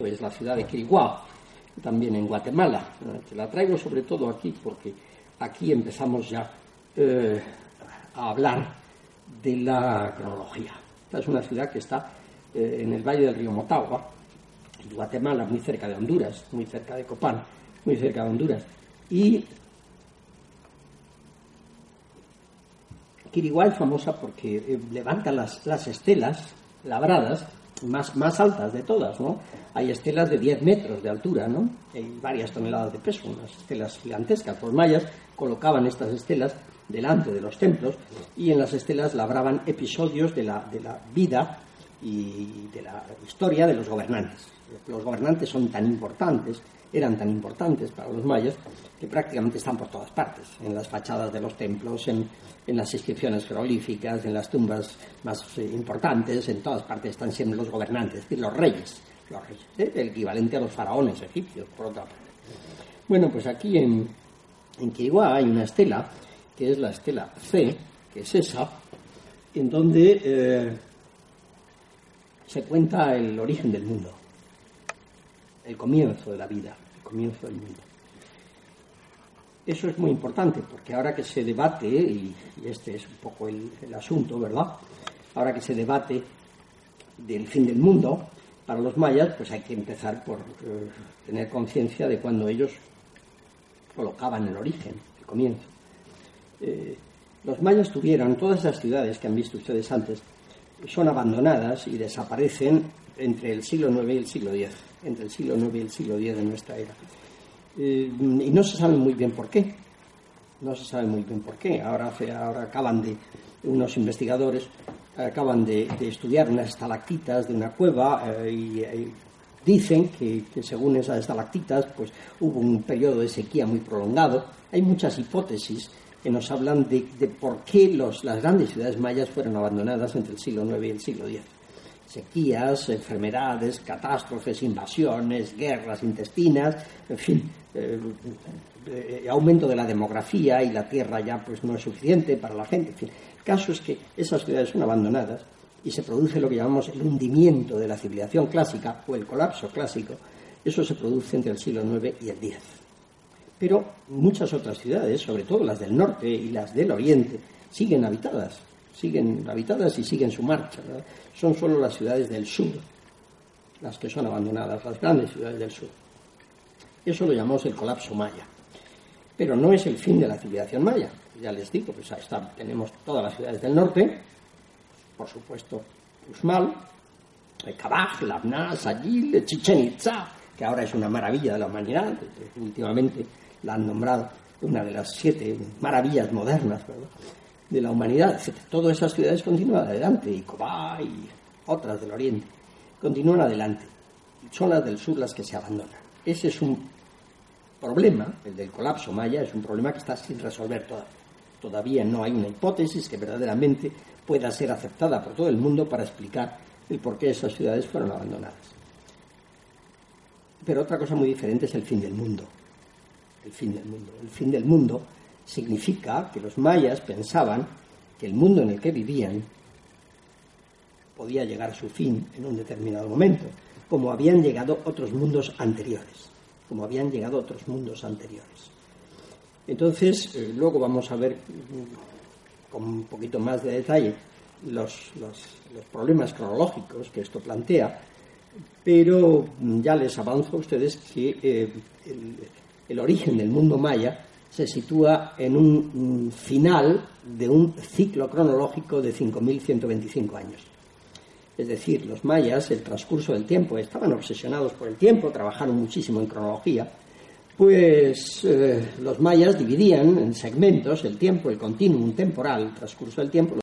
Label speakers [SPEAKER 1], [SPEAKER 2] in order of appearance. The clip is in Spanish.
[SPEAKER 1] es la ciudad de Quiriguá, también en Guatemala. Te la traigo sobre todo aquí porque aquí empezamos ya eh, a hablar de la cronología. Esta es una ciudad que está eh, en el valle del río Motagua, en Guatemala, muy cerca de Honduras, muy cerca de Copán, muy cerca de Honduras. Y Quiriguá es famosa porque eh, levanta las, las estelas labradas más, más altas de todas, ¿no? Hay estelas de 10 metros de altura, ¿no? Hay varias toneladas de peso, unas estelas gigantescas. Los mayas colocaban estas estelas delante de los templos y en las estelas labraban episodios de la, de la vida y de la historia de los gobernantes. Los gobernantes son tan importantes eran tan importantes para los mayas que prácticamente están por todas partes, en las fachadas de los templos, en, las inscripciones jeroglíficas, en las tumbas más eh, importantes, en todas partes están siempre los gobernantes, es decir, los reyes, los reyes, ¿eh? el equivalente a los faraones egipcios, por otra parte. Bueno, pues aquí en, en hay una estela, que es la estela C, que es esa, en donde eh, se cuenta el origen del mundo, el comienzo de la vida comienzo del mundo. Eso es muy importante, porque ahora que se debate, y, este es un poco el, asunto, ¿verdad? Ahora que se debate del fin del mundo, para los mayas, pues hay que empezar por eh, tener conciencia de cuando ellos colocaban el origen, el comienzo. Eh, los mayas tuvieron todas esas ciudades que han visto ustedes antes, son abandonadas y desaparecen entre el siglo IX y el siglo X entre el siglo IX y el siglo X de nuestra era. Eh, y no se sabe muy bien por qué. No se sabe muy bien por qué. Ahora, ahora acaban de, unos investigadores acaban de, estudiar unas estalactitas de una cueva eh, y eh, dicen que, según esas estalactitas pues hubo un periodo de sequía muy prolongado. Hay muchas hipótesis que nos hablan de, por qué las grandes ciudades mayas fueron abandonadas entre el siglo IX y el siglo X sequías, enfermedades, catástrofes, invasiones, guerras intestinas, en fin, eh, eh, aumento de la demografía y la tierra ya pues no es suficiente para la gente. En fin, el caso es que esas ciudades son abandonadas y se produce lo que llamamos el hundimiento de la civilización clásica o el colapso clásico. Eso se produce entre el siglo IX y el X. Pero muchas otras ciudades, sobre todo las del norte y las del oriente, siguen habitadas siguen habitadas y siguen su marcha. Son solo las ciudades del sur las que son abandonadas, las grandes ciudades del sur. Eso lo llamamos el colapso maya. Pero no es el fin de la civilización maya. Ya les digo, pues ahí tenemos todas las ciudades del norte, por supuesto, Uxmal, Kabaj, Labna, Sayil, Chichen Itza, que ahora es una maravilla de la humanidad, últimamente la han nombrado una de las siete maravillas modernas, de la humanidad, Todas esas ciudades continúan adelante, y Cobá y otras del oriente, continúan adelante. Son las del sur las que se abandonan. Ese es un problema, el del colapso maya, es un problema que está sin resolver todavía. Todavía no hay una hipótesis que verdaderamente pueda ser aceptada por todo el mundo para explicar el por qué esas ciudades fueron abandonadas. Pero otra cosa muy diferente es el fin del mundo. El fin del mundo. El fin del mundo significa que los mayas pensaban que el mundo en el que vivían podía llegar a su fin en un determinado momento, como habían llegado otros mundos anteriores, como habían llegado otros mundos anteriores. Entonces, eh, luego vamos a ver mm, con un poquito más de detalle los, problemas cronológicos que esto plantea, pero ya les avanzo a ustedes que eh, el origen del mundo maya se sitúa en un final de un ciclo cronológico de 5.125 años. Es decir, los mayas, el transcurso del tiempo, estaban obsesionados por el tiempo, trabajaron muchísimo en cronología, pues eh, los mayas dividían en segmentos el tiempo, el continuum temporal, el transcurso del tiempo,